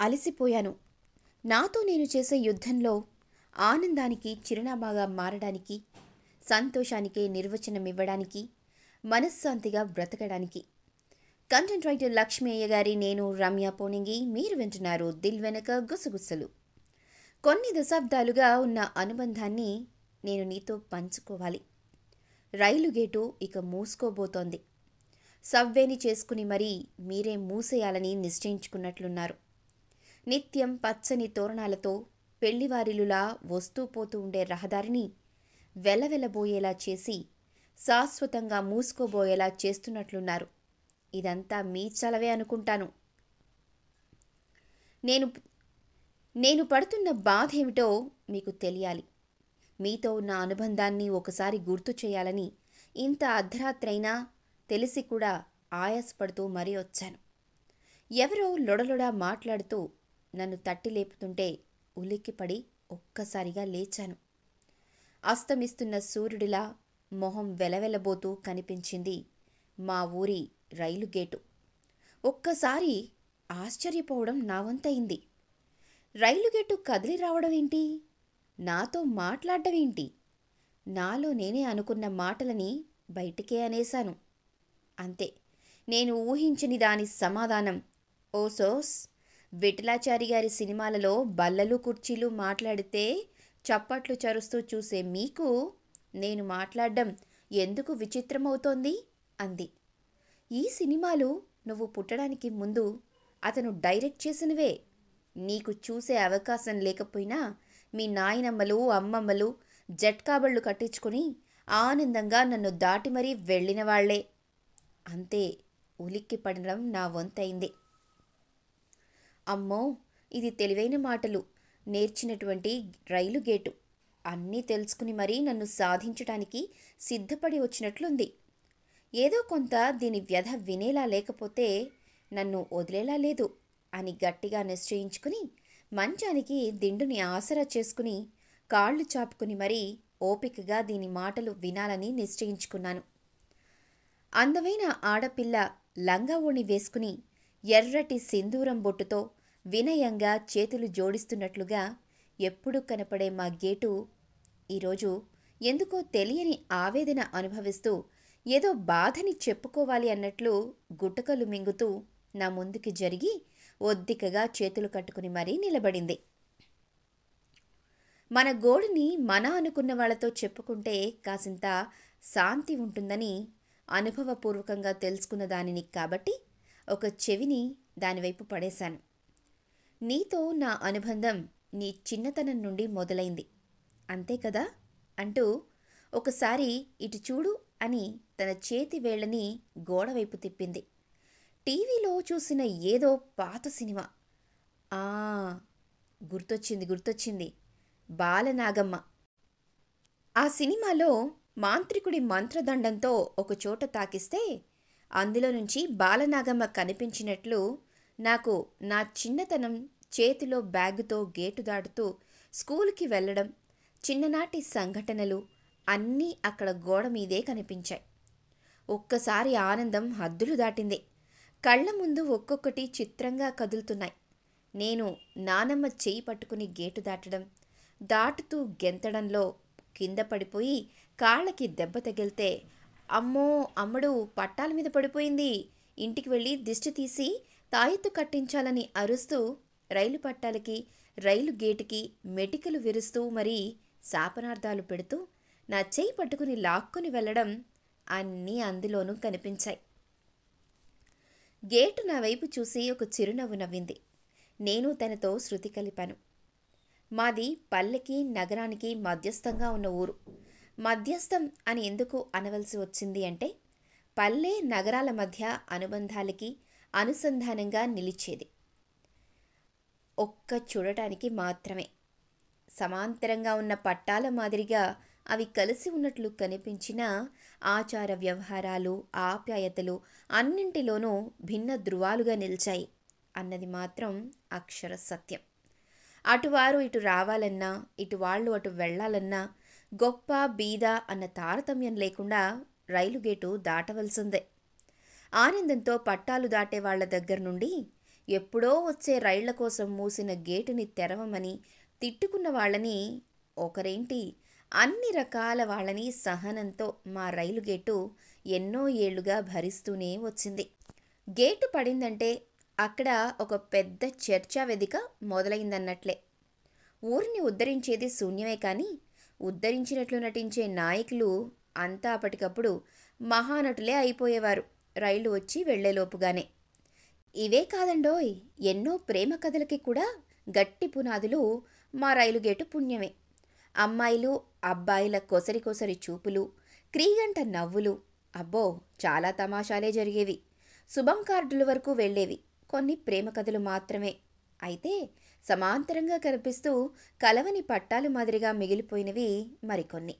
అలసిపోయాను. నాతో నేను చేసే యుద్ధంలో ఆనందానికి చిరునామాగా మారడానికి సంతోషానికే నిర్వచనం ఇవ్వడానికి మనశ్శాంతిగా బ్రతకడానికి. కంటెంట్ రైటర్ లక్ష్మీ అయ్య గారి నేను రమ్య పోనింగి మీరు వింటున్నారు దిల్ వెనక గుసగుసలు. కొన్ని దశాబ్దాలుగా ఉన్న అనుబంధాన్ని నేను నీతో పంచుకోవాలి. రైలు గేటు ఇక మూసుకోబోతోంది. సవ్వేని చేసుకుని మరీ మీరే మూసేయాలని నిశ్చయించుకున్నట్లున్నారు. నిత్యం పచ్చని తోరణాలతో పెళ్ళివారిలులా వస్తూ పోతూ ఉండే రహదారిని వెలవెలబోయేలా చేసి శాశ్వతంగా మూసుకోబోయేలా చేస్తున్నట్లున్నారు. ఇదంతా మీ చలవే అనుకుంటాను. నేను నేను పడుతున్న బాధ ఏమిటో మీకు తెలియాలి. మీతో ఉన్న అనుబంధాన్ని ఒకసారి గుర్తు చేయాలని ఇంత అర్ధరాత్రైనా తెలిసి కూడా ఆయాసపడుతూ మరీ వచ్చాను. ఎవరో లొడలొడ మాట్లాడుతూ నన్ను తట్టి లేపుతుంటే ఉలిక్కిపడి ఒక్కసారిగా లేచాను. అస్తమిస్తున్న సూర్యుడిలా మొహం వెలవెలబోతూ కనిపించింది మా ఊరి రైలు గేటు. ఒక్కసారి ఆశ్చర్యపోవడం నా వంతయింది. రైలు గేటు కదిలి రావడం ఏంటి నాతో మాట్లాడడం ఏంటి నాలో నేనే అనుకున్న మాటలని బయటికే అనేశాను. అంతే నేను ఊహించని దాని సమాధానం. ఓ సోస్ విఠలాచారి గారి సినిమాలలో బల్లలు కుర్చీలు మాట్లాడితే చప్పట్లు చరుస్తూ చూసే మీకు నేను మాట్లాడడం ఎందుకు విచిత్రమవుతోంది? అంది. ఈ సినిమాలు నువ్వు పుట్టడానికి ముందు అతను డైరెక్ట్ చేసినవే. నీకు చూసే అవకాశం లేకపోయినా మీ నాయనమ్మలు అమ్మమ్మలు జట్కాబళ్ళు కట్టించుకుని ఆనందంగా నన్ను దాటి మరీ వెళ్ళిన వాళ్ళే. అంతే ఉలిక్కి పడడం నా వంతైంది. అమ్మో ఇది తెలివైన మాటలు. నేర్చినటువంటి రైలు గేటు. అన్నీ తెలుసుకుని మరీ నన్ను సాధించటానికి సిద్ధపడి వచ్చినట్లుంది. ఏదో కొంత దీని వ్యధ వినేలా లేకపోతే నన్ను వదిలేలా లేదు అని గట్టిగా నిశ్చయించుకుని మంచానికి దిండుని ఆసరా చేసుకుని కాళ్ళు చాపుకుని మరీ ఓపికగా దీని మాటలు వినాలని నిశ్చయించుకున్నాను. అందమైన ఆడపిల్ల లంగా ఓణి వేసుకుని ఎర్రటి సింధూరం బొట్టుతో వినయంగా చేతులు జోడిస్తున్నట్లుగా ఎప్పుడూ కనపడే మా గేటు ఈరోజు ఎందుకో తెలియని ఆవేదన అనుభవిస్తూ ఏదో బాధని చెప్పుకోవాలి అన్నట్లు గుట్టకలు మింగుతూ నా ముందుకి జరిగి ఒద్దికగా చేతులు కట్టుకుని మరీ నిలబడింది. మన గోడుని మన అనుకున్న వాళ్ళతో చెప్పుకుంటే కాసింత శాంతి ఉంటుందని అనుభవపూర్వకంగా తెలుసుకున్న దానిని కాబట్టి ఒక చెవిని దానివైపు పడేశాను. నీతో నా అనుబంధం నీ చిన్నతనం నుండి మొదలైంది. అంతే కదా? అంటూ ఒకసారి ఇటు చూడు అని తన చేతి వేళ్ళని గోడవైపు తిప్పింది. టీవీలో చూసిన ఏదో పాత సినిమా. ఆ గుర్తొచ్చింది గుర్తొచ్చింది. బాలనాగమ్మ. ఆ సినిమాలో మాంత్రికుడి మంత్రదండంతో ఒక చోట తాకిస్తే అందులో నుంచి బాలనాగమ్మ కనిపించినట్లు నాకు నా చిన్నతనం చేతిలో బ్యాగుతో గేటు దాటుతూ స్కూల్కి వెళ్ళడం చిన్ననాటి సంఘటనలు అన్నీ అక్కడ గోడ మీదే కనిపించాయి. ఒక్కసారి ఆనందం హద్దులు దాటింది. కళ్ళ ముందు ఒక్కొక్కటి చిత్రంగా కదులుతున్నాయి. నేను నానమ్మ చేయి పట్టుకుని గేటు దాటడం దాటుతూ గెంతడంలో కింద పడిపోయి కాళ్ళకి దెబ్బ తగిలితే అమ్మో అమ్మడు పట్టాల మీద పడిపోయింది. ఇంటికి వెళ్ళి దిష్టి తీసి తాయెత్తు కట్టించాలని అరుస్తూ రైలు పట్టాలకి రైలు గేటుకి మెటికలు విరుస్తూ మరీ శాపనార్థాలు పెడుతూ నా చేయి పట్టుకుని లాక్కొని వెళ్ళడం అన్నీ అందులోనూ కనిపించాయి. గేటు నా వైపు చూసి ఒక చిరునవ్వు నవ్వింది. నేను తనతో శృతి కలిపాను. మాది పల్లెకి నగరానికి మధ్యస్థంగా ఉన్న ఊరు. మధ్యస్థం అని ఎందుకు అనవలసి వచ్చింది అంటే పల్లె నగరాల మధ్య అనుబంధాలకి అనుసంధానంగా నిలిచేది. ఒక్క చూడటానికి మాత్రమే. సమాంతరంగా ఉన్న పట్టాల మాదిరిగా అవి కలిసి ఉన్నట్లు కనిపించిన ఆచార వ్యవహారాలు ఆప్యాయతలు అన్నింటిలోనూ భిన్న ధృవాలుగా నిలిచాయి అన్నది మాత్రం అక్షర సత్యం. అటువారు ఇటు రావాలన్నా ఇటు వాళ్ళు అటు వెళ్ళాలన్నా గొప్ప బీద అన్న తారతమ్యం లేకుండా రైలు గేటు దాటవలసిందే. ఆనందంతో పట్టాలు దాటే వాళ్ళ దగ్గర నుండి ఎప్పుడో వచ్చే రైళ్ళ కోసం మూసిన గేటుని తెరవమని తిట్టుకున్న వాళ్ళని ఒకరేంటి? అన్ని రకాల వాళ్ళని సహనంతో మా రైలు గేటు ఎన్నో ఏళ్ళుగా భరిస్తూనే వచ్చింది. గేటు పడిందంటే అక్కడ ఒక పెద్ద చర్చా వేదిక మొదలైందన్నట్లే. ఊరిని ఉద్ధరించేది శూన్యమే కానీ ఉద్ధరించినట్లు నటించే నాయకులు అంతా అప్పటికప్పుడు మహానటులే అయిపోయేవారు. రైలు వచ్చి వెళ్ళేలోపుగానే ఇవే కాదండోయ్ ఎన్నో ప్రేమ కథలకి కూడా గట్టి పునాదులు మా రైలు గేటు పుణ్యమే. అమ్మాయిలు అబ్బాయిల కొసరి కొసరి చూపులు క్రీగంట నవ్వులు అబ్బో చాలా తమాషాలే జరిగేవి. శుభం కార్డుల వరకు వెళ్ళేవి కొన్ని ప్రేమ కథలు మాత్రమే. అయితే సమాంతరంగా కనిపిస్తూ కలవని పట్టాలు మాదిరిగా మిగిలిపోయినవి మరికొన్ని.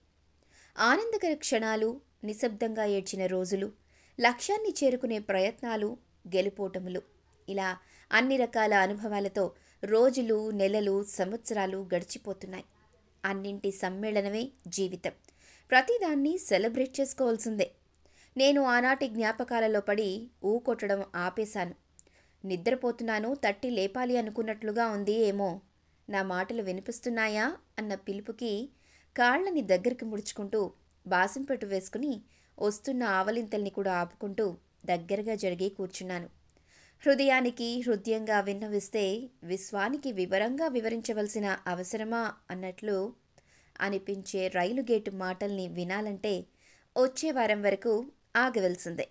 ఆనందకర క్షణాలు నిశ్శబ్దంగా ఏడ్చిన రోజులు లక్ష్యాన్ని చేరుకునే ప్రయత్నాలు గెలుపోటములు. ఇలా అన్ని రకాల అనుభవాలతో రోజులు నెలలు సంవత్సరాలు గడిచిపోతున్నాయి. అన్నింటి సమ్మేళనమే జీవితం. ప్రతిదాన్ని సెలబ్రేట్ చేసుకోవాల్సిందే. నేను ఆనాటి జ్ఞాపకాలలో పడి ఊకొట్టడం ఆపేశాను. నిద్రపోతున్నాను తట్టి లేపాలి అనుకున్నట్లుగా ఉంది ఏమో. నా మాటలు వినిపిస్తున్నాయా? అన్న పిలుపుకి కాళ్ళని దగ్గరికి ముడుచుకుంటూ బాసింపెట్టు వేసుకుని వస్తున్న ఆవలింతల్ని కూడా ఆపుకుంటూ దగ్గరగా జరిగి కూర్చున్నాను. హృదయానికి హృదయంగా విన్నవిస్తే విశ్వానికి వివరంగా వివరించవలసిన అవసరమా అన్నట్లు అనిపించే రైలు గేటు మాటల్ని వినాలంటే వచ్చే వారం వరకు ఆగవలసిందే.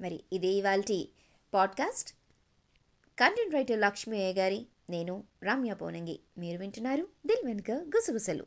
మరి ఇదే ఇవాల్టి పాడ్కాస్ట్. కంటెంట్ రైటర్ లక్ష్మీ అయ్య గారి నేను రామ్య పోనంగి మీరు వింటున్నారు దిల్ వెనుక గుసగుసలు.